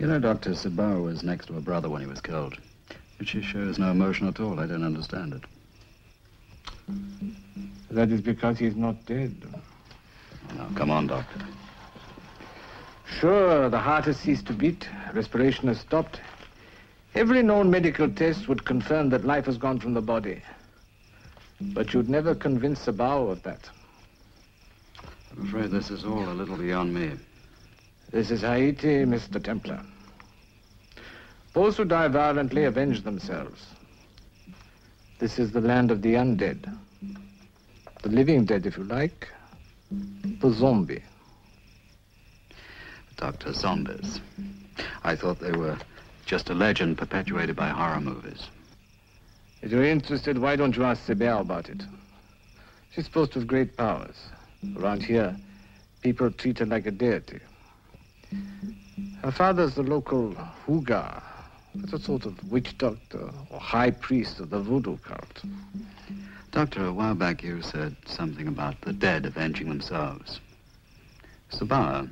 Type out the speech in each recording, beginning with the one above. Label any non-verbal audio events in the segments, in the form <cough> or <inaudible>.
You know, Dr. Sibao was next to her brother when he was killed. But she shows no emotion at all. I don't understand it. That is because he is not dead. Now, come on, Doctor. Sure, the heart has ceased to beat, respiration has stopped. Every known medical test would confirm that life has gone from the body. But you'd never convince Sibao of that. I'm afraid this is all a little beyond me. This is Haiti, Mr. Templar. Those who die violently avenge themselves. This is the land of the undead. The living dead, if you like. The zombie. Dr. Zombies. I thought they were just a legend perpetuated by horror movies. If you're interested, why don't you ask Sibao about it? She's supposed to have great powers. Around here, people treat her like a deity. Her father's the local houngan. That's a sort of witch doctor or high priest of the voodoo cult. Doctor, a while back you said something about the dead avenging themselves. Sibao,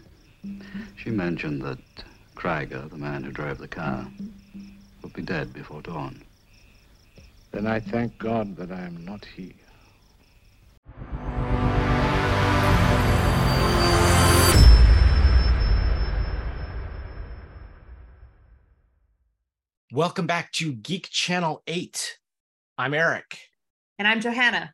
she mentioned that Krieger, the man who drove the car, would be dead before dawn. Then I thank God that I am not he. Welcome back to Geek Channel 8. I'm Eric. And I'm Johanna.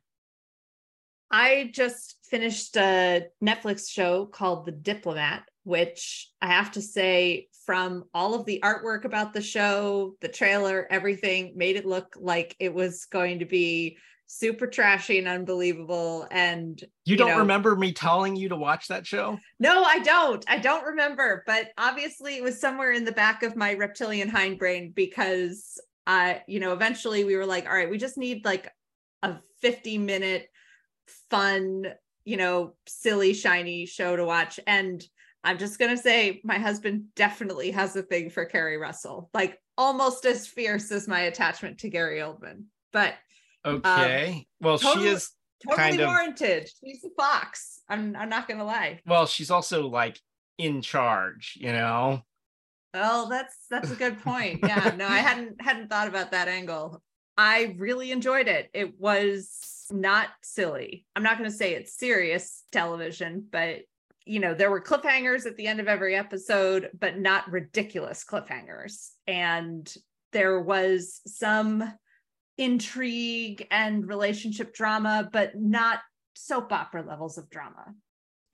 I just finished a Netflix show called The Diplomat, which I have to say, from all of the artwork about the show, the trailer, everything made it look like it was going to be super trashy and unbelievable. And You, You don't know- remember me telling you to watch that show? no, I don't. I don't remember, but obviously it was somewhere in the back of my reptilian hindbrain because uh, you know, eventually we were like, all right, we just need like a 50 minute fun, you know, silly, shiny show to watch. And I'm just gonna say my husband definitely has a thing for Keri Russell, like almost as fierce as my attachment to Gary Oldman. But Um, okay. well, totally- she is totally Kind of. warranted. She's a fox. I'm I'm not gonna lie. well, she's also like in charge, you know? Well, that's that's a good point. Yeah, no, I hadn't <laughs> hadn't thought about that angle. I really enjoyed it. It was not silly. I'm not going to say it's serious television, but you know, there were cliffhangers at the end of every episode, but not ridiculous cliffhangers. And there was some intrigue and relationship drama, but not soap opera levels of drama.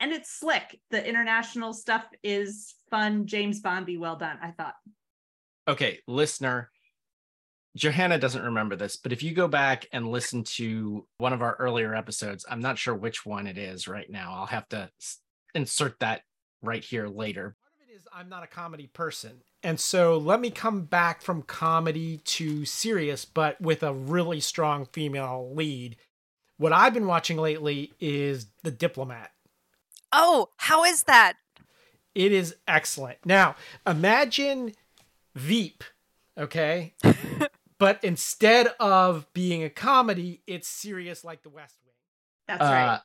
And it's slick. The international stuff is fun, James Bondy, well done, I thought. Okay, listener, Johanna doesn't remember this, but if you go back and listen to one of our earlier episodes, I'm not sure which one it is right now. I'll have to insert that right here later. Part of it is I'm not a comedy person. And so let me come back from comedy to serious, but with a really strong female lead. What I've been watching lately is The Diplomat. Oh, how is that? It is excellent. Now, imagine Veep, okay? <laughs> but instead of being a comedy, it's serious like The West Wing. That's Uh, right.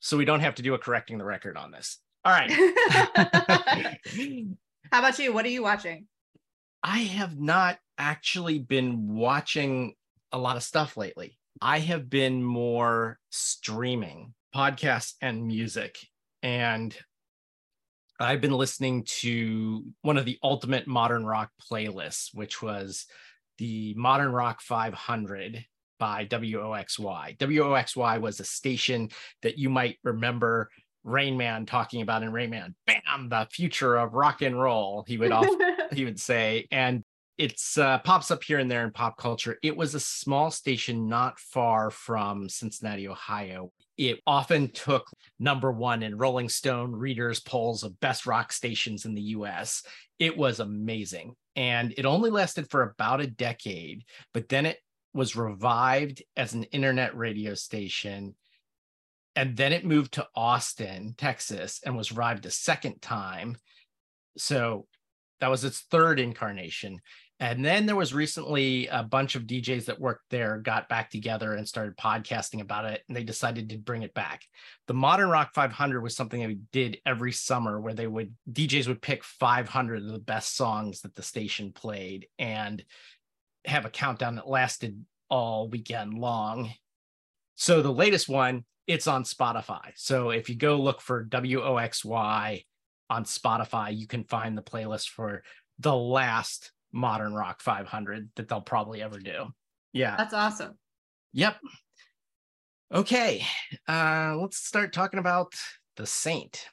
so we don't have to do a correcting the record on this. All right. <laughs> <laughs> How about you? What are you watching? I have not actually been watching a lot of stuff lately. I have been more streaming podcasts and music. And I've been listening to one of the ultimate modern rock playlists, which was the Modern Rock 500 by WOXY. WOXY was a station that you might remember Rain Man talking about in Rain Man. Bam, the future of rock and roll. He would often <laughs> he would say and it's uh, pops up here and there in pop culture it was a small station not far from cincinnati ohio it often took number one in rolling stone readers polls of best rock stations in the us it was amazing and it only lasted for about a decade but then it was revived as an internet radio station and then it moved to austin texas and was revived a second time so that was its third incarnation And then there was recently a bunch of DJs that worked there got back together and started podcasting about it, and they decided to bring it back. The Modern Rock 500 was something they did every summer where they would DJs would pick 500 of the best songs that the station played and have a countdown that lasted all weekend long. So the latest one, it's on Spotify. So if you go look for WOXY on Spotify, you can find the playlist for the last modern rock 500 that they'll probably ever do. Yeah. That's awesome. Yep. Okay. Uh, let's start talking about The Saint.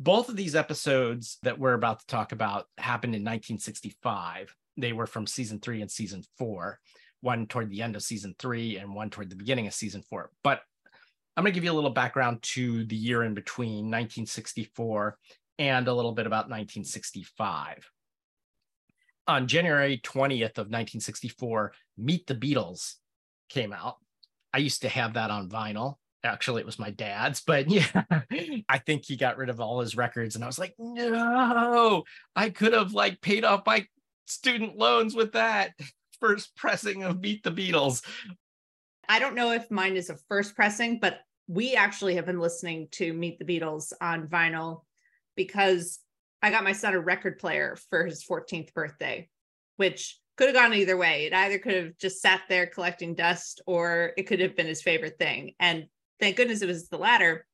Both of these episodes that we're about to talk about happened in 1965. They were from season three and season four, one toward the end of season three and one toward the beginning of season four. But I'm going to give you a little background to the year in between 1964 and a little bit about 1965 on January 20th of 1964, Meet the Beatles came out. I used to have that on vinyl. Actually, it was my dad's, but <laughs> yeah, I think he got rid of all his records. And I was like, no, I could have like paid off my student loans with that first pressing of Meet the Beatles. I don't know if mine is a first pressing, but we actually have been listening to Meet the Beatles on vinyl because I got my son a record player for his 14th birthday, which could have gone either way. It either could have just sat there collecting dust or it could have been his favorite thing. And thank goodness it was the latter.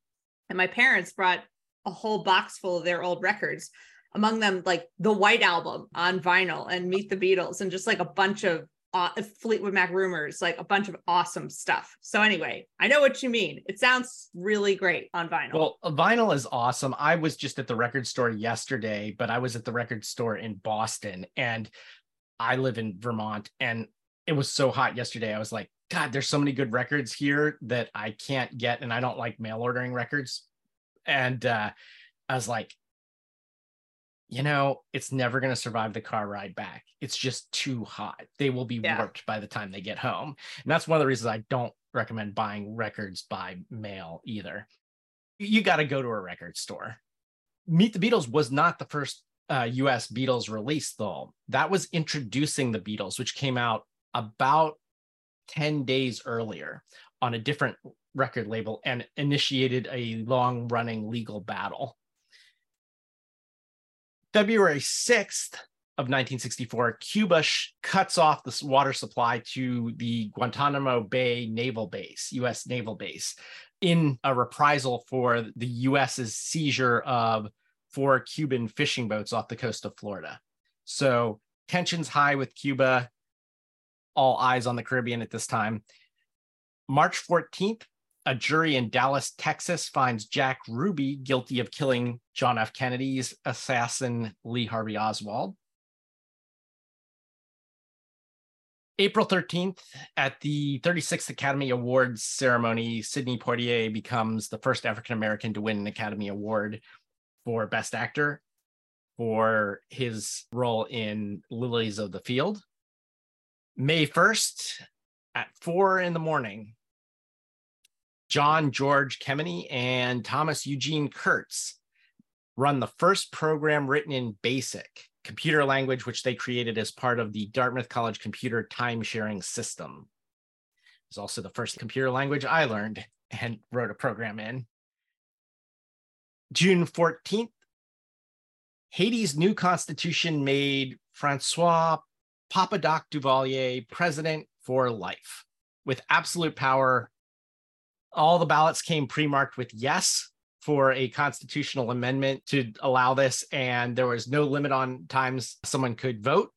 And my parents brought a whole box full of their old records, among them like the White Album on vinyl and Meet the Beatles and just like a bunch of uh, Fleetwood Mac rumors, like a bunch of awesome stuff. So anyway, I know what you mean. It sounds really great on vinyl. Well, vinyl is awesome. I was just at the record store yesterday, but I was at the record store in Boston and I live in Vermont and it was so hot yesterday. I was like, God, there's so many good records here that I can't get, and I don't like mail ordering records. And uh, I was like, you know, it's never going to survive the car ride back. It's just too hot. They will be yeah. warped by the time they get home. And that's one of the reasons I don't recommend buying records by mail either. You got to go to a record store. Meet the Beatles was not the first uh, US Beatles release, though. That was introducing the Beatles, which came out about 10 days earlier on a different record label and initiated a long running legal battle February 6th of 1964, Cuba sh- cuts off the water supply to the Guantanamo Bay Naval Base, U.S. Naval Base, in a reprisal for the U.S.'s seizure of four Cuban fishing boats off the coast of Florida. So tensions high with Cuba, all eyes on the Caribbean at this time. March 14th, a jury in Dallas, Texas finds Jack Ruby guilty of killing John F. Kennedy's assassin, Lee Harvey Oswald. April 13th, at the 36th Academy Awards ceremony, Sidney Poitier becomes the first African American to win an Academy Award for Best Actor for his role in Lilies of the Field. May 1st, at four in the morning, John George Kemeny and Thomas Eugene Kurtz run the first program written in BASIC, computer language, which they created as part of the Dartmouth College computer time sharing system. It was also the first computer language I learned and wrote a program in. June 14th, Haiti's new constitution made Francois Papa Doc Duvalier president for life with absolute power all the ballots came pre-marked with yes for a constitutional amendment to allow this, and there was no limit on times someone could vote.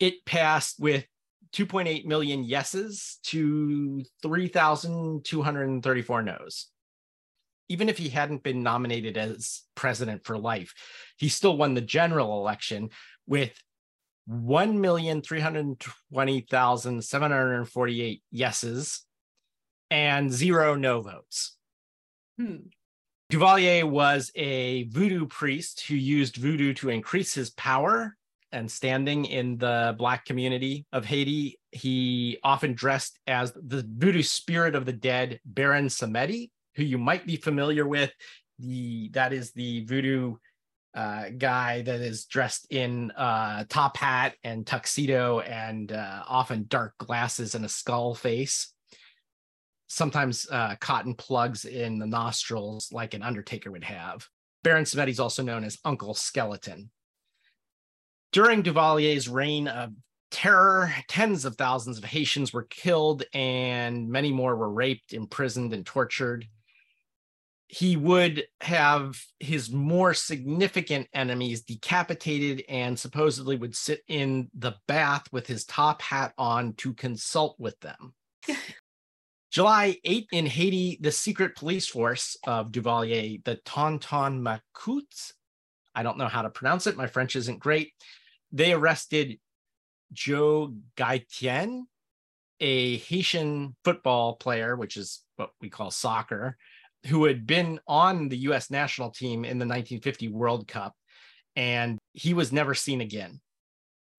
It passed with 2.8 million yeses to 3,234 noes. Even if he hadn't been nominated as president for life, he still won the general election with 1,320,748 yeses and zero no votes. Hmm. Duvalier was a voodoo priest who used voodoo to increase his power and standing in the Black community of Haiti. He often dressed as the voodoo spirit of the dead, Baron Samedi, who you might be familiar with. The that is the voodoo uh, guy that is dressed in uh, top hat and tuxedo and uh, often dark glasses and a skull face. Sometimes uh, cotton plugs in the nostrils, like an Undertaker would have. Baron Samedi is also known as Uncle Skeleton. During Duvalier's reign of terror, tens of thousands of Haitians were killed and many more were raped, imprisoned, and tortured he would have his more significant enemies decapitated and supposedly would sit in the bath with his top hat on to consult with them. <laughs> July 8 in Haiti, the secret police force of Duvalier, the Tonton Macoutes, I don't know how to pronounce it, my French isn't great. They arrested Joe Gaetjens, a Haitian football player, which is what we call soccer, who had been on the US national team in the 1950 World Cup, and he was never seen again.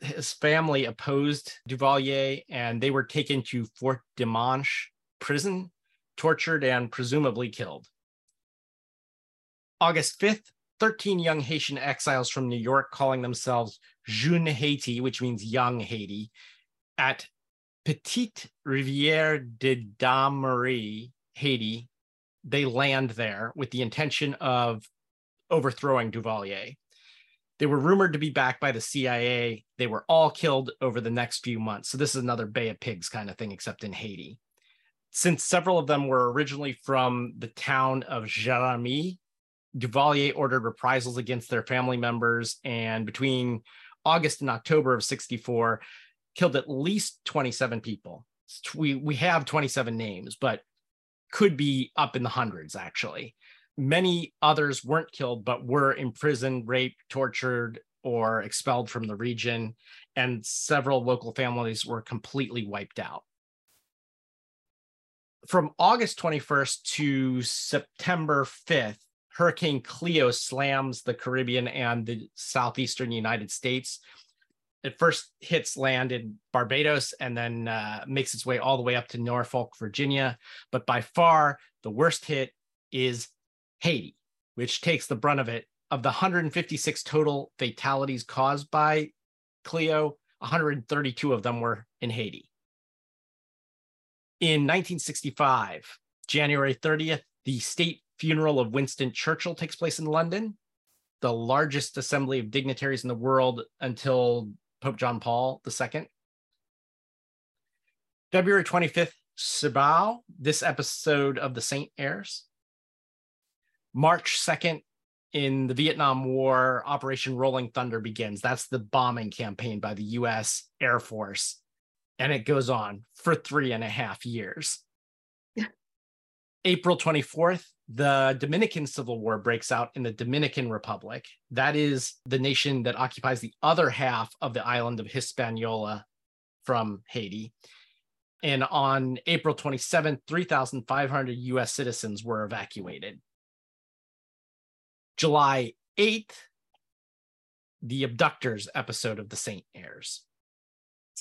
His family opposed Duvalier, and they were taken to Fort Dimanche prison, tortured, and presumably killed. August 5th, 13 young Haitian exiles from New York, calling themselves Jeune Haiti, which means young Haiti, at Petite Rivière de Dame-Marie, Haiti, they land there with the intention of overthrowing Duvalier. They were rumored to be backed by the CIA. They were all killed over the next few months. So this is another Bay of Pigs kind of thing, except in Haiti. Since several of them were originally from the town of Jérémie, Duvalier ordered reprisals against their family members, and between August and October of 64, killed at least 27 people. We, we have 27 names, but could be up in the hundreds, actually. Many others weren't killed, but were imprisoned, raped, tortured, or expelled from the region, and several local families were completely wiped out. From August 21st to September 5th, Hurricane Cleo slams the Caribbean and the southeastern United States, it first hits land in Barbados and then uh, makes its way all the way up to Norfolk, Virginia. But by far, the worst hit is Haiti, which takes the brunt of it. Of the 156 total fatalities caused by Cleo, 132 of them were in Haiti. In 1965, January 30th, the state funeral of Winston Churchill takes place in London, the largest assembly of dignitaries in the world until Pope John Paul II. February 25th, Sibao, this episode of The Saint airs. March 2nd, in the Vietnam War, Operation Rolling Thunder begins. That's the bombing campaign by the US Air Force. And it goes on for three and a half years. April 24th, the Dominican Civil War breaks out in the Dominican Republic. That is the nation that occupies the other half of the island of Hispaniola from Haiti. And on April 27th, 3,500 US citizens were evacuated. July 8th, the Abductors episode of The Saint airs.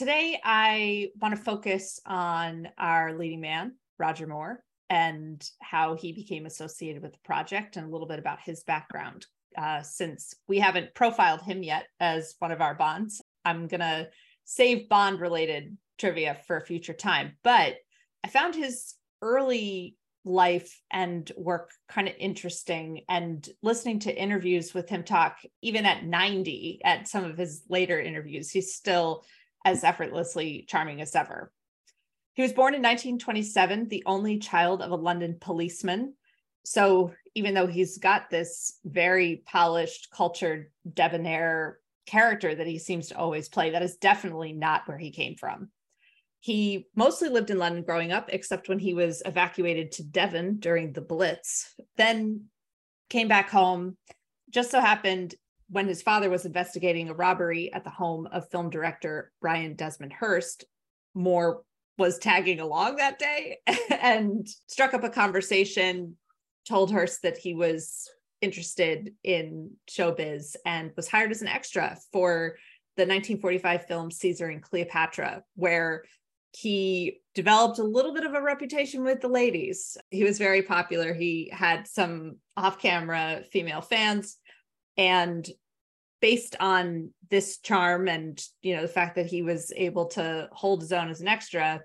Today, I want to focus on our leading man, Roger Moore and how he became associated with the project and a little bit about his background. Uh, since we haven't profiled him yet as one of our bonds, I'm going to save bond related trivia for a future time. But I found his early life and work kind of interesting and listening to interviews with him talk even at 90 at some of his later interviews he's still as effortlessly charming as ever he was born in 1927, the only child of a London policeman. So even though he's got this very polished, cultured, debonair character that he seems to always play, that is definitely not where he came from. He mostly lived in London growing up, except when he was evacuated to Devon during the Blitz. Then came back home. Just so happened when his father was investigating a robbery at the home of film director Brian Desmond Hurst, Moore was tagging along that day <laughs> and struck up a conversation, told Hurst that he was interested in showbiz and was hired as an extra for the 1945 film Caesar and Cleopatra, where he developed a little bit of a reputation with the ladies. He was very popular. He had some off camera female fans. And based on this charm and you know the fact that he was able to hold his own as an extra,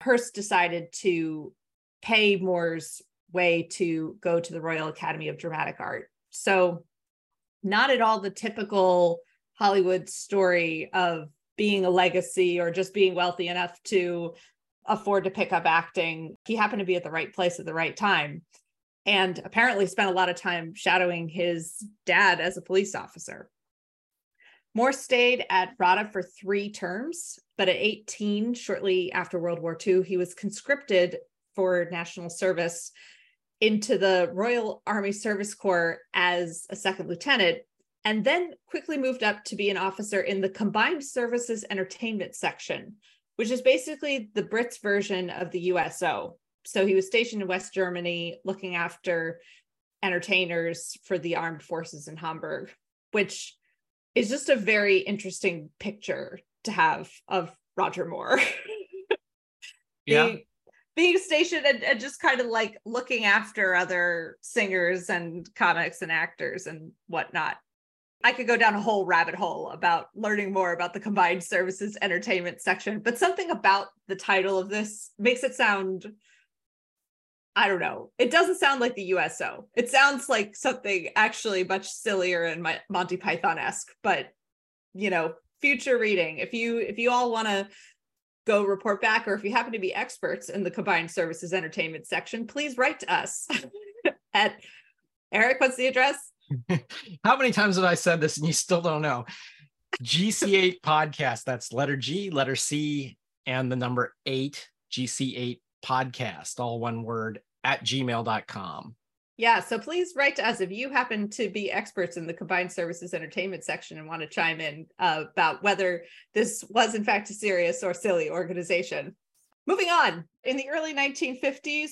Hurst decided to pay Moore's way to go to the Royal Academy of Dramatic Art. So not at all the typical Hollywood story of being a legacy or just being wealthy enough to afford to pick up acting. He happened to be at the right place at the right time and apparently spent a lot of time shadowing his dad as a police officer. Moore stayed at RADA for three terms, but at 18, shortly after World War II, he was conscripted for national service into the Royal Army Service Corps as a second lieutenant, and then quickly moved up to be an officer in the Combined Services Entertainment Section, which is basically the Brits version of the USO. So he was stationed in West Germany looking after entertainers for the armed forces in Hamburg, which is just a very interesting picture to have of Roger Moore. <laughs> Yeah. being, being stationed and, and just kind of like looking after other singers and comics and actors and whatnot. I could go down a whole rabbit hole about learning more about the combined services entertainment section, but something about the title of this makes it sound I don't know. It doesn't sound like the USO. It sounds like something actually much sillier and Monty Python esque. But you know, future reading. If you if you all want to go report back, or if you happen to be experts in the combined services entertainment section, please write to us <laughs> at Eric. What's the address? <laughs> How many times have I said this and you still don't know? GC8 <laughs> podcast. That's letter G, letter C, and the number eight, GC8 podcast, all one word at gmail.com. Yeah, so please write to us if you happen to be experts in the combined services entertainment section and want to chime in uh, about whether this was in fact a serious or silly organization. Moving on, in the early 1950s,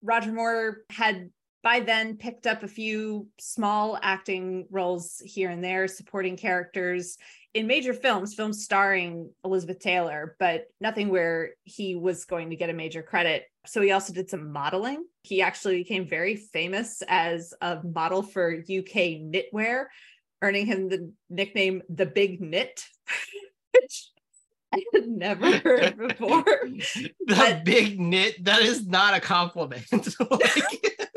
Roger Moore had by then picked up a few small acting roles here and there, supporting characters in major films, films starring Elizabeth Taylor, but nothing where he was going to get a major credit. So he also did some modeling. He actually became very famous as a model for UK knitwear, earning him the nickname the Big Knit, <laughs> which I had never <laughs> heard before. the But- big knit, that is not a compliment. <laughs> Like-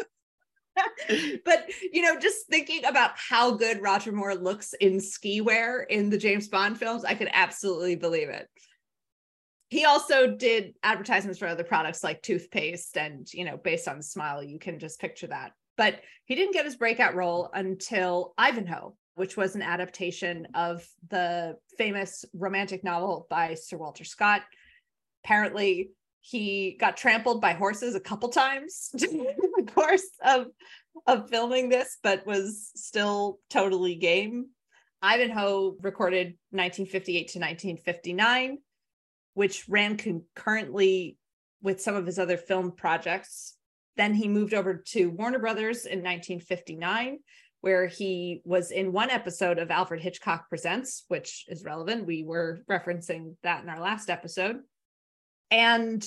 <laughs> but you know, just thinking about how good Roger Moore looks in ski wear in the James Bond films, I could absolutely believe it. He also did advertisements for other products like toothpaste, and you know, based on smile, you can just picture that. But he didn't get his breakout role until Ivanhoe, which was an adaptation of the famous romantic novel by Sir Walter Scott. Apparently, he got trampled by horses a couple times <laughs> the course of of filming this, but was still totally game. Ivanhoe recorded 1958 to 1959, which ran concurrently with some of his other film projects. Then he moved over to Warner Brothers in 1959, where he was in one episode of Alfred Hitchcock Presents, which is relevant. We were referencing that in our last episode. And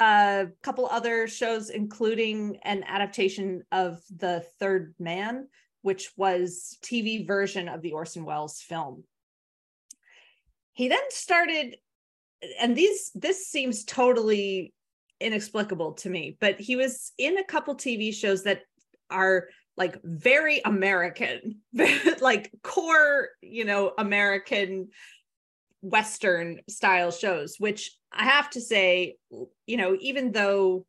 a couple other shows, including an adaptation of The Third Man, which was TV version of the Orson Welles film. He then started, and these this seems totally inexplicable to me, but he was in a couple TV shows that are like very American, <laughs> like core, you know, American Western style shows, which I have to say, you know, even though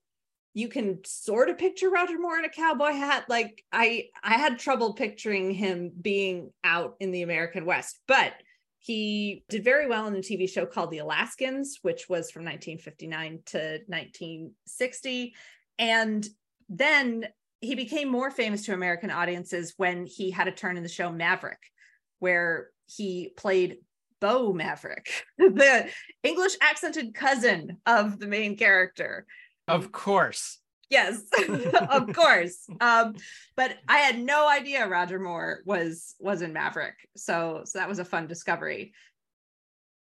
you can sort of picture Roger Moore in a cowboy hat, like I I had trouble picturing him being out in the American West, but he did very well in a TV show called The Alaskans, which was from 1959 to 1960. And then he became more famous to American audiences when he had a turn in the show Maverick, where he played Beau Maverick, <laughs> the English accented cousin of the main character. of course. Yes, <laughs> of course. Um, but I had no idea Roger Moore was was in Maverick. So so that was a fun discovery.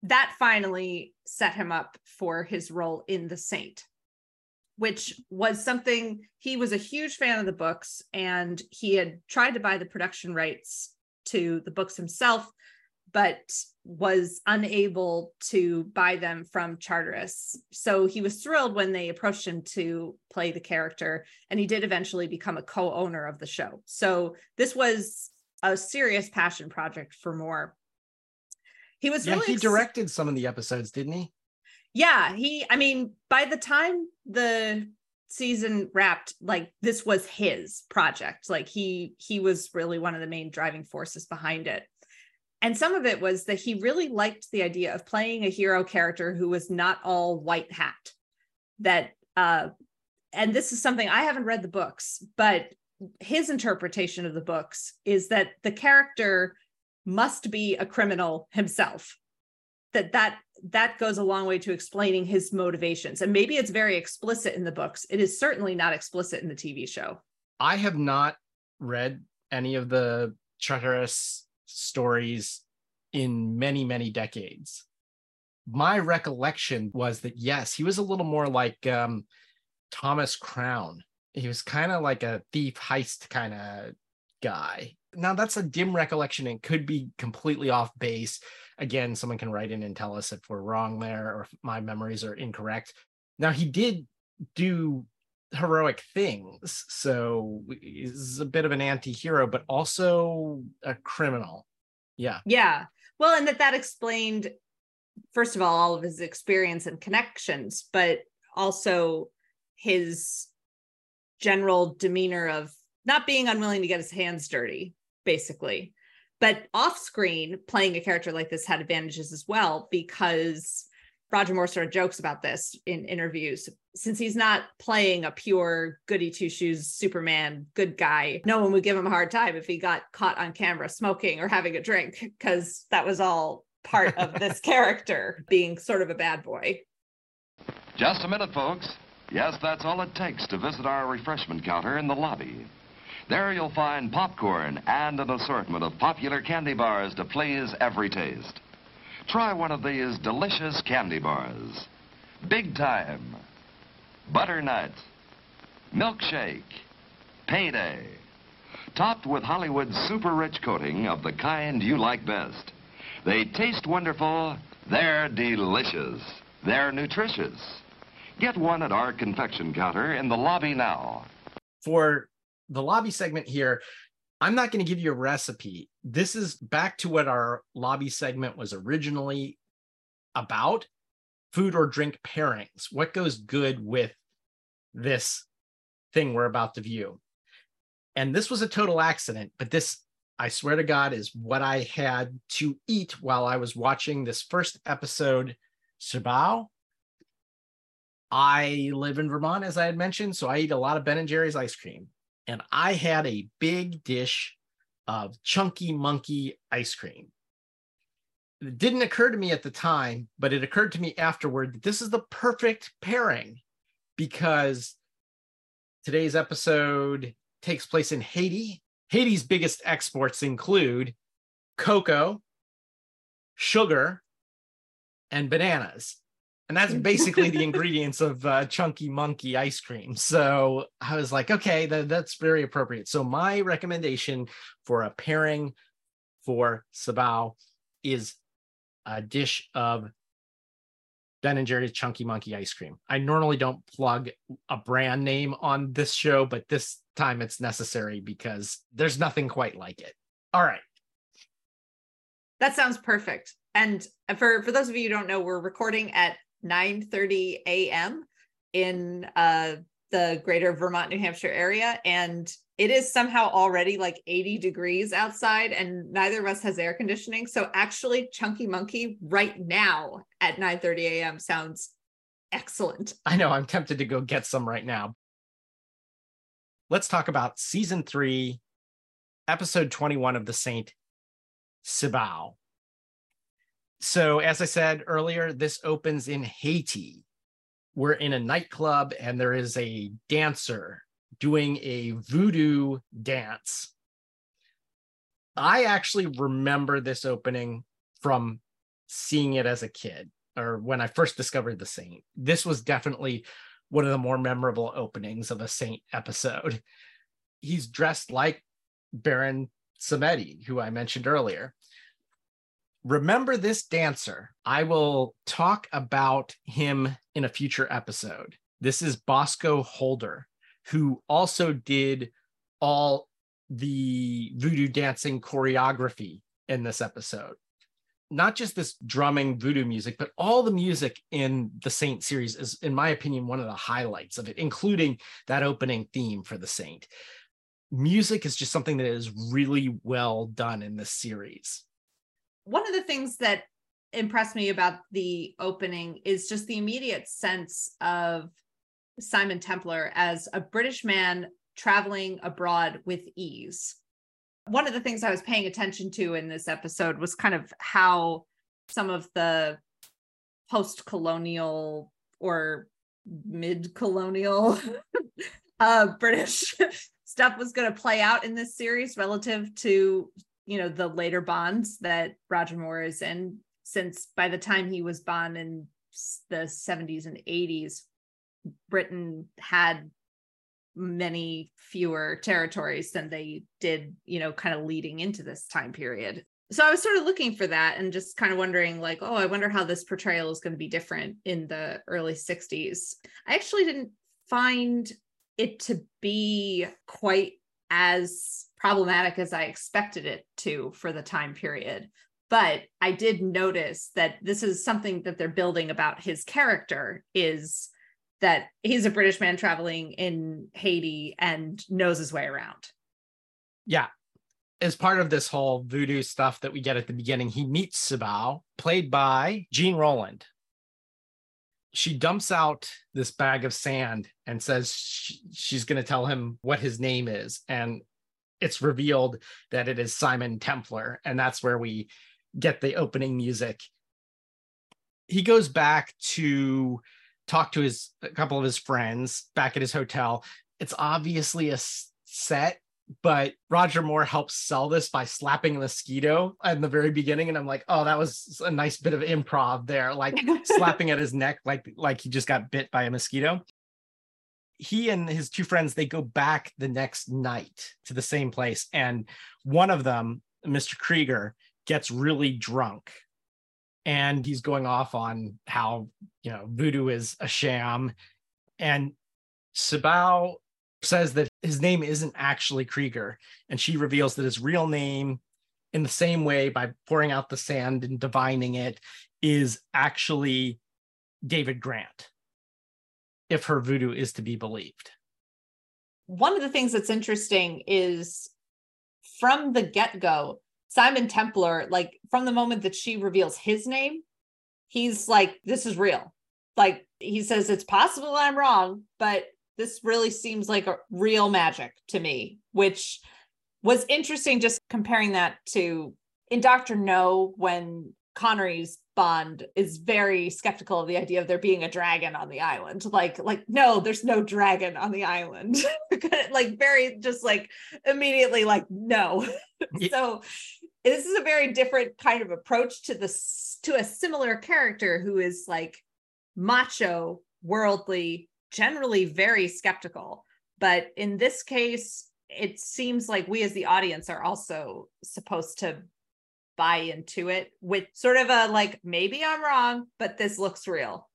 That finally set him up for his role in The Saint. which was something he was a huge fan of the books and he had tried to buy the production rights to the books himself but was unable to buy them from Charteris. So he was thrilled when they approached him to play the character, and he did eventually become a co owner of the show. So this was a serious passion project for Moore. He was yeah, really he ex- directed some of the episodes, didn't he? yeah, he, I mean, by the time the season wrapped like this was his project like he he was really one of the main driving forces behind it and some of it was that he really liked the idea of playing a hero character who was not all white hat that uh and this is something i haven't read the books but his interpretation of the books is that the character must be a criminal himself that that that goes a long way to explaining his motivations. And maybe it's very explicit in the books. It is certainly not explicit in the tv show. I have not read any of the Charteris stories in many, many decades. My recollection was that yes, he was a little more like um, Thomas Crown. He was kind of like a thief heist kind of guy. Now that's a dim recollection and could be completely off base. Again, someone can write in and tell us if we're wrong there or if my memories are incorrect. Now he did do heroic things. So he's a bit of an anti-hero, but also a criminal. Yeah. yeah well and that that explained first of all all of his experience and connections but also his general demeanor of not being unwilling to get his hands dirty basically but off screen playing a character like this had advantages as well because Roger Moore sort of jokes about this in interviews. Since he's not playing a pure goody two shoes Superman good guy, no one would give him a hard time if he got caught on camera smoking or having a drink, because that was all part of this <laughs> character being sort of a bad boy. Just a minute, folks. Yes, that's all it takes to visit our refreshment counter in the lobby. There you'll find popcorn and an assortment of popular candy bars to please every taste. Try one of these delicious candy bars. Big Time, Butternut, Milkshake, Payday. Topped with Hollywood's super rich coating of the kind you like best. They taste wonderful, they're delicious, they're nutritious. Get one at our confection counter in the lobby now. For the lobby segment here, I'm not going to give you a recipe. This is back to what our lobby segment was originally about food or drink pairings. What goes good with this thing we're about to view? And this was a total accident, but this, I swear to God, is what I had to eat while I was watching this first episode, Sibao. I live in Vermont, as I had mentioned, so I eat a lot of Ben and Jerry's ice cream and I had a big dish of chunky monkey ice cream. It didn't occur to me at the time, but it occurred to me afterward that this is the perfect pairing because today's episode takes place in Haiti. Haiti's biggest exports include cocoa, sugar, and bananas and that's basically the ingredients of uh, chunky monkey ice cream. So i was like okay that, that's very appropriate. So my recommendation for a pairing for Sibao is a dish of ben and jerry's chunky monkey ice cream. I normally don't plug a brand name on this show but this time it's necessary because there's nothing quite like it. All right. That sounds perfect. And for for those of you who don't know, we're recording at 9 30 a.m. in uh, the greater Vermont, New Hampshire area. And it is somehow already like 80 degrees outside, and neither of us has air conditioning. So actually, Chunky Monkey right now at 9 30 a.m. sounds excellent. I know I'm tempted to go get some right now. Let's talk about season three, episode 21 of The Saint, Sibao. So, as I said earlier, this opens in Haiti. We're in a nightclub and there is a dancer doing a voodoo dance. I actually remember this opening from seeing it as a kid or when I first discovered the saint. This was definitely one of the more memorable openings of a Saint episode. He's dressed like Baron Samedi, who I mentioned earlier. Remember this dancer. I will talk about him in a future episode. This is Boscoe Holder, who also did all the voodoo dancing choreography in this episode. Not just this drumming voodoo music, but all the music in the Saint series is, in my opinion, one of the highlights of it, including that opening theme for the Saint. Music is just something that is really well done in this series. One of the things that impressed me about the opening is just the immediate sense of Simon Templar as a British man traveling abroad with ease. One of the things I was paying attention to in this episode was kind of how some of the post colonial or mid colonial <laughs> uh, British <laughs> stuff was going to play out in this series relative to, you know, the later bonds that Roger Moore is in, since by the time he was Bond in the 70s and 80s, Britain had many fewer territories than they did, you know, kind of leading into this time period. So I was sort of looking for that and just kind of wondering, like, oh, I wonder how this portrayal is going to be different in the early 60s. I actually didn't find it to be quite as problematic as I expected it to for the time period. But I did notice that this is something that they're building about his character is that he's a British man traveling in Haiti and knows his way around. Yeah. As part of this whole voodoo stuff that we get at the beginning, he meets Sibao, played by Jeanne Roland. She dumps out this bag of sand and says she, she's going to tell him what his name is. And it's revealed that it is Simon Templar. And that's where we get the opening music. He goes back to talk to his a couple of his friends back at his hotel. It's obviously a set, but Roger Moore helps sell this by slapping a mosquito in the very beginning, and I'm like, oh, that was a nice bit of improv there, like <laughs> slapping at his neck, like like he just got bit by a mosquito. He and his two friends they go back the next night to the same place, and one of them, Mr. Krieger, gets really drunk and he's going off on how you know voodoo is a sham and Sibao says that his name isn't actually Krieger and she reveals that his real name in the same way by pouring out the sand and divining it is actually David Grant if her voodoo is to be believed one of the things that's interesting is from the get-go Simon Templar, like from the moment that she reveals his name, he's like, this is real. Like he says, it's possible I'm wrong, but this really seems like a real magic to me, which was interesting just comparing that to in Dr. No when Connery's Bond is very skeptical of the idea of there being a dragon on the island. Like, like, no, there's no dragon on the island. <laughs> like very just like immediately like no. <laughs> so this is a very different kind of approach to this to a similar character who is like macho, worldly, generally very skeptical. But in this case, it seems like we as the audience are also supposed to buy into it with sort of a like, maybe I'm wrong, but this looks real.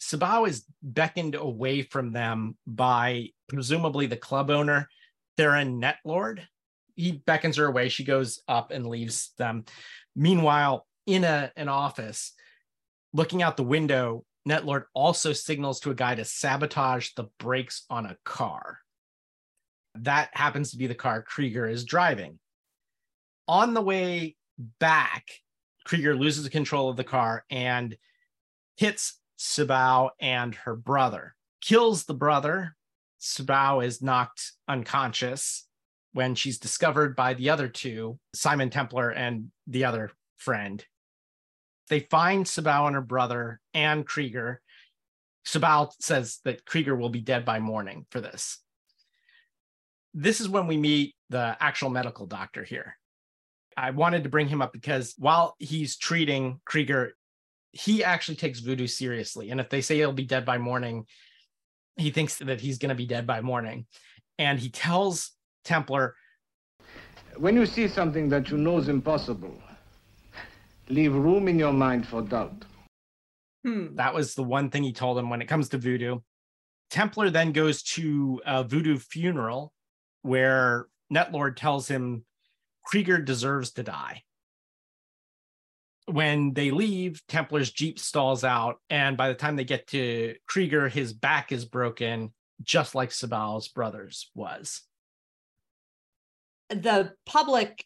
Sibao is beckoned away from them by presumably the club owner, Theron Netlord. He beckons her away. She goes up and leaves them. Meanwhile, in a, an office, looking out the window, Netlord also signals to a guy to sabotage the brakes on a car. That happens to be the car Krieger is driving on the way back, Krieger loses control of the car and hits Sibao and her brother, kills the brother. Sibao is knocked unconscious when she's discovered by the other two, Simon Templar and the other friend. They find Sibao and her brother and Krieger. Sibao says that Krieger will be dead by morning for this. This is when we meet the actual medical doctor here. I wanted to bring him up because while he's treating Krieger, he actually takes voodoo seriously. And if they say he'll be dead by morning, he thinks that he's going to be dead by morning. And he tells Templar, When you see something that you know is impossible, leave room in your mind for doubt. Hmm. that was the one thing he told him when it comes to voodoo. Templar then goes to a voodoo funeral where Netlord tells him Krieger deserves to die. When they leave, Templar's Jeep stalls out, and by the time they get to Krieger, his back is broken, just like Sibao's brother's was. the public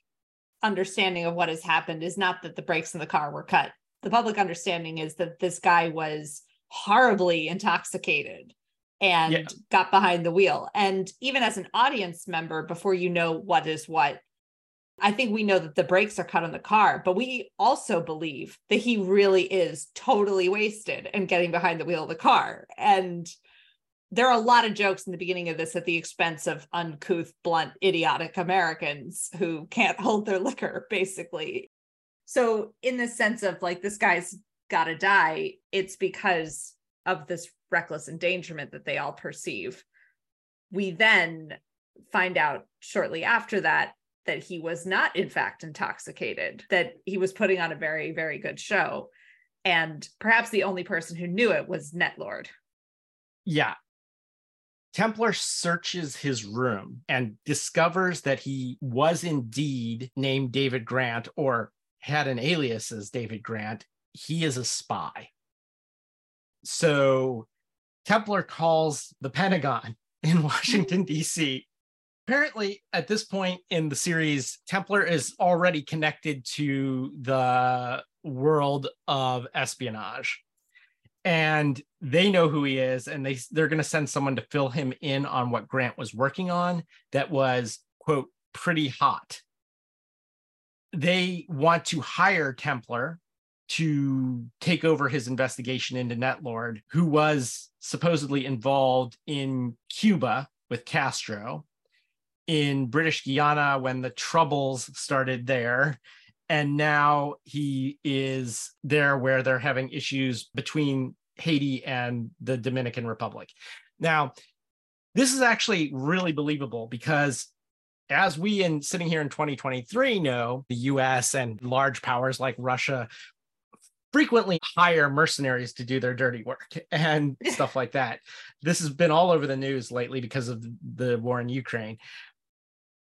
understanding of what has happened is not that the brakes in the car were cut. The public understanding is that this guy was horribly intoxicated and Yeah. got behind the wheel. And even as an audience member, before you know what is what, I think we know that the brakes are cut on the car, but we also believe that he really is totally wasted and getting behind the wheel of the car. And there are a lot of jokes in the beginning of this at the expense of uncouth, blunt, idiotic Americans who can't <laughs> hold their liquor, basically. So, in the sense of like, this guy's got to die, it's because of this reckless endangerment that they all perceive. We then find out shortly after that that he was not, in fact, intoxicated, that he was putting on a very, very good show. And perhaps the only person who knew it was Netlord. Yeah. Templar searches his room and discovers that he was indeed named David Grant or had an alias as David Grant. He is a spy. So Templar calls the Pentagon <laughs> in Washington, D.C. Apparently, at this point in the series, Templar is already connected to the world of espionage. And they know who he is and they they're going to send someone to fill him in on what grant was working on that was quote pretty hot. They want to hire templar to take over his investigation into netlord who was supposedly involved in cuba with castro in british guiana when the troubles started there and now he is there where they're having issues between Haiti and the Dominican Republic. Now, this is actually really believable because as we in sitting here in 2023 know, the US and large powers like Russia frequently hire mercenaries to do their dirty work <laughs> and stuff like that. This has been all over the news lately because of the war in Ukraine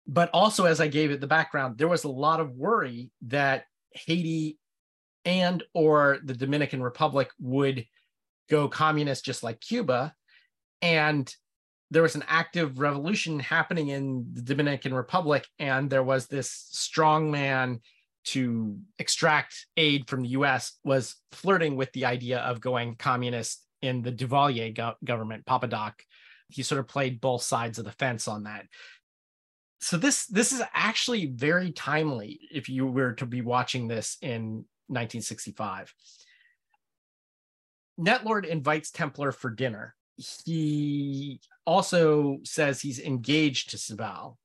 but also as i gave it the background there was a lot of worry that haiti and or the dominican republic would go communist just like cuba. And there was an active revolution happening in the dominican republic and there was this strong man to extract aid from the us was flirting with the idea of going communist in the duvalier go- government Papa Doc. He sort of played both sides of the fence on that so this this is actually very timely if you were to be watching this in 1965 netlord invites templar for dinner. He also says he's engaged to Sibao.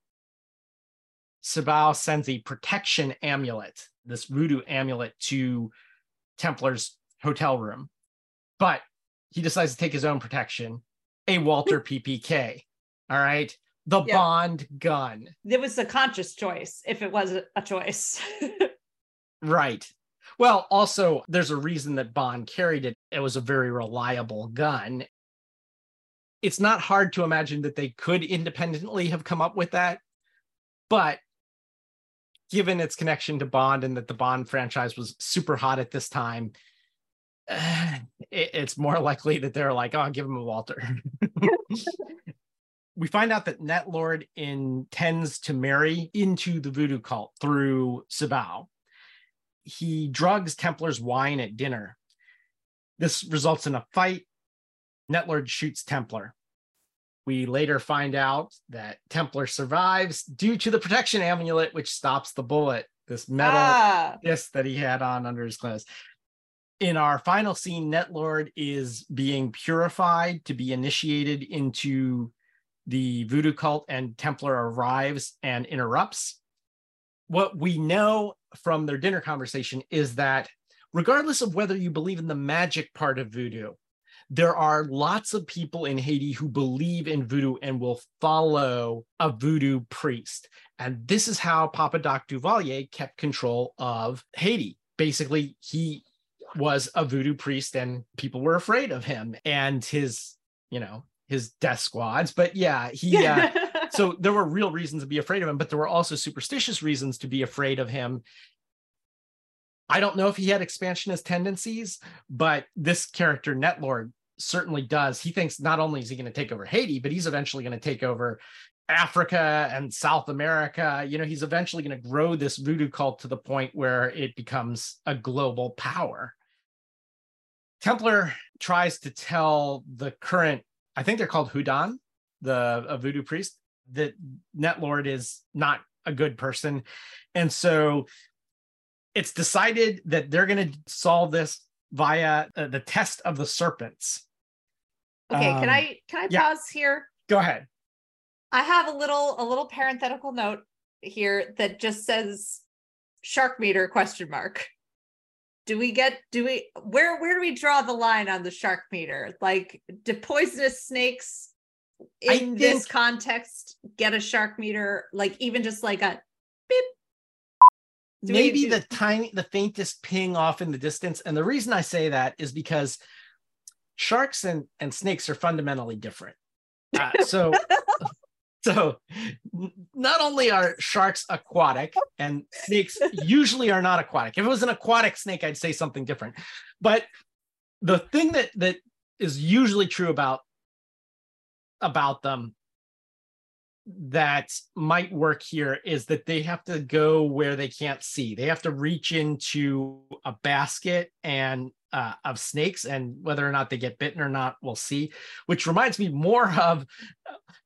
Sibao sends a protection amulet this voodoo amulet to templar's hotel room but he decides to take his own protection a Walther PPK all right the Yeah. Bond gun. It was a conscious choice, if it was a choice. <laughs> Right. Well, also, there's a reason that Bond carried it. It was a very reliable gun. It's not hard to imagine that they could independently have come up with that. But given its connection to Bond and that the Bond franchise was super hot at this time, <sighs> it- it's more likely that they're like, oh, give him a Walther. <laughs> <laughs> we find out that Netlord intends to marry into the voodoo cult through Sibao. He drugs Templar's wine at dinner. This results in a fight. Netlord shoots Templar. We later find out that Templar survives due to the protection amulet, which stops the bullet, this metal ah, disc that he had on under his clothes. In our final scene, Netlord is being purified to be initiated into the voodoo cult, and Templar arrives and interrupts. What we know from their dinner conversation is that regardless of whether you believe in the magic part of voodoo, there are lots of people in Haiti who believe in voodoo and will follow a voodoo priest. And this is how Papa Doc Duvalier kept control of Haiti. Basically, he was a voodoo priest and people were afraid of him and his, you know, his death squads. But yeah, he, uh, <laughs> so there were real reasons to be afraid of him, but there were also superstitious reasons to be afraid of him. I don't know if he had expansionist tendencies, but this character, Netlord, certainly does. He thinks not only is he going to take over Haiti, but he's eventually going to take over Africa and South America. You know, he's eventually going to grow this voodoo cult to the point where it becomes a global power. Templar tries to tell the current, I think they're called houngan, the a voodoo priest, that Netlord is not a good person. And so it's decided that they're going to solve this via uh, the test of the serpents. Okay, Um, can I can I yeah. pause here? Go ahead. I have a little a little parenthetical note here that just says shark meter question mark. Do we get do we where where do we draw the line on the shark meter? Like do poisonous snakes I in this context get a shark meter? Like even just like a beep? Maybe do- the tiny the faintest ping off in the distance. And the reason i say that is because sharks and and snakes are fundamentally different. Uh, so <laughs> so not only are sharks aquatic and snakes usually are not aquatic if it was an aquatic snake i'd say something different but the thing that that is usually true about about them that might work here is that they have to go where they can't see. They have to reach into a basket and uh, of snakes, and whether or not they get bitten or not, we'll see. Which reminds me more of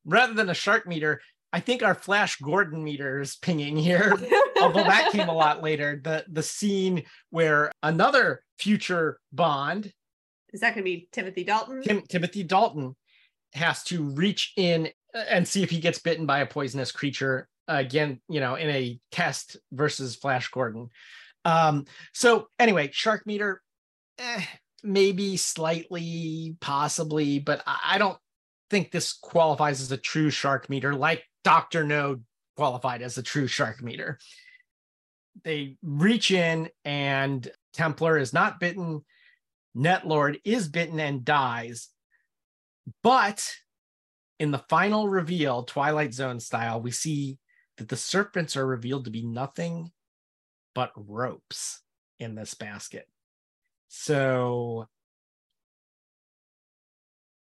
rather than a shark meter, I think our Flash Gordon meter is pinging here. <laughs> Although that came a lot later. The the scene where another future Bond is that gonna be Timothy Dalton? Tim, Timothy Dalton has to reach in and see if he gets bitten by a poisonous creature again, you know, in a test versus Flash Gordon. Um, so anyway, shark meter, eh, maybe slightly, possibly, but I, don't think this qualifies as a true shark meter, like Doctor No qualified as a true shark meter. They reach in, and Templar is not bitten. Netlord is bitten and dies. But in the final reveal, Twilight Zone style, we see that the serpents are revealed to be nothing but ropes in this basket. So,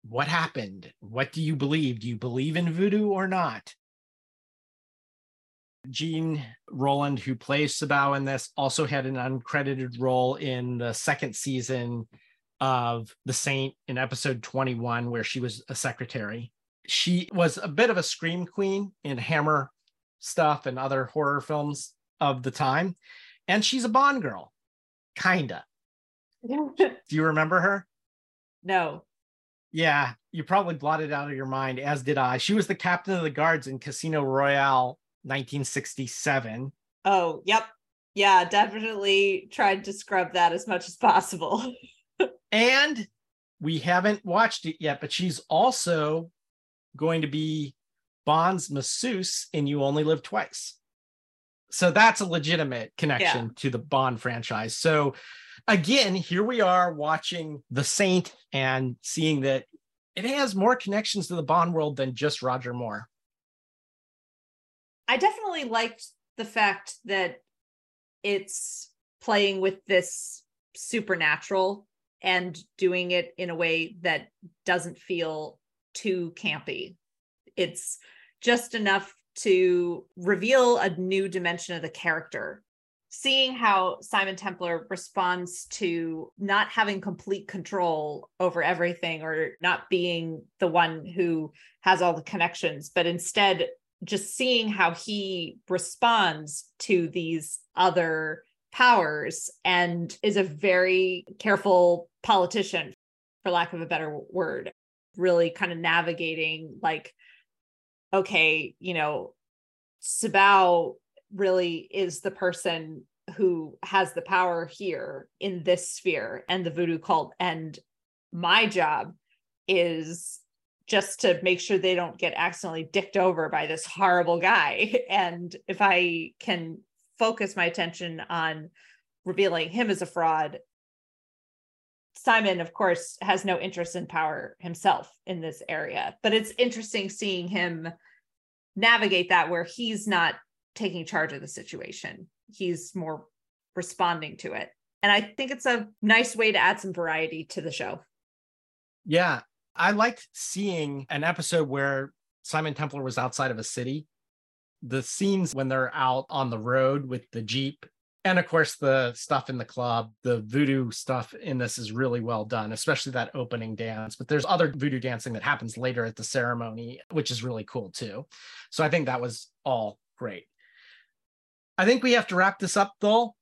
what happened? What do you believe? Do you believe in voodoo or not? Jeanne Roland, who plays Sibao in this, also had an uncredited role in the second season of The Saint in episode 21, where she was a secretary. She was a bit of a scream queen in Hammer stuff and other horror films of the time. And she's a Bond girl, kinda. <laughs> Do you remember her? no. Yeah, you probably blotted out of your mind, as did I. She was the captain of the guards in Casino Royale 1967. Oh, yep. Yeah, definitely tried to scrub that as much as possible. <laughs> And we haven't watched it yet, but she's also going to be Bond's masseuse in You Only Live Twice. So that's a legitimate connection to the Bond franchise. So again, here we are watching The Saint and seeing that it has more connections to the Bond world than just Roger Moore. I definitely liked the fact that it's playing with this supernatural and doing it in a way that doesn't feel too campy. It's just enough to reveal a new dimension of the character. Seeing how Simon Templar responds to not having complete control over everything or not being the one who has all the connections, but instead just seeing how he responds to these other powers and is a very careful politician for lack of a better word really kind of navigating like okay you know Sibao really is the person who has the power here in this sphere and the voodoo cult. And my job is just to make sure they don't get accidentally dicked over by this horrible guy. <laughs> And if I can focus my attention on revealing him as a fraud, Simon, of course, has no interest in power himself in this area. But it's interesting seeing him navigate that where he's not taking charge of the situation, he's more responding to it. And I think it's a nice way to add some variety to the show. Yeah. I liked seeing an episode where Simon Templar was outside of a city. The scenes when they're out on the road with the Jeep and of course the stuff in the club the voodoo stuff in this is really well done especially that opening dance but there's other voodoo dancing that happens later at the ceremony which is really cool too so i think that was all great i think we have to wrap this up though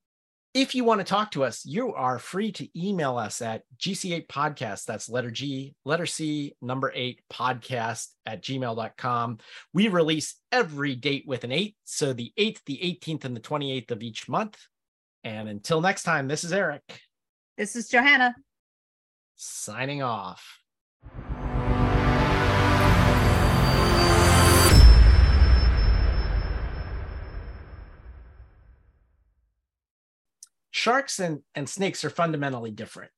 if you want to talk to us, you are free to email us at GC8 podcast. That's letter G, letter C, number eight podcast at gmail.com. We release every date with an eight. So the 8th, the 18th, and the 28th of each month. And until next time, this is Eric. This is Johanna. Signing off. Sharks and, and snakes are fundamentally different.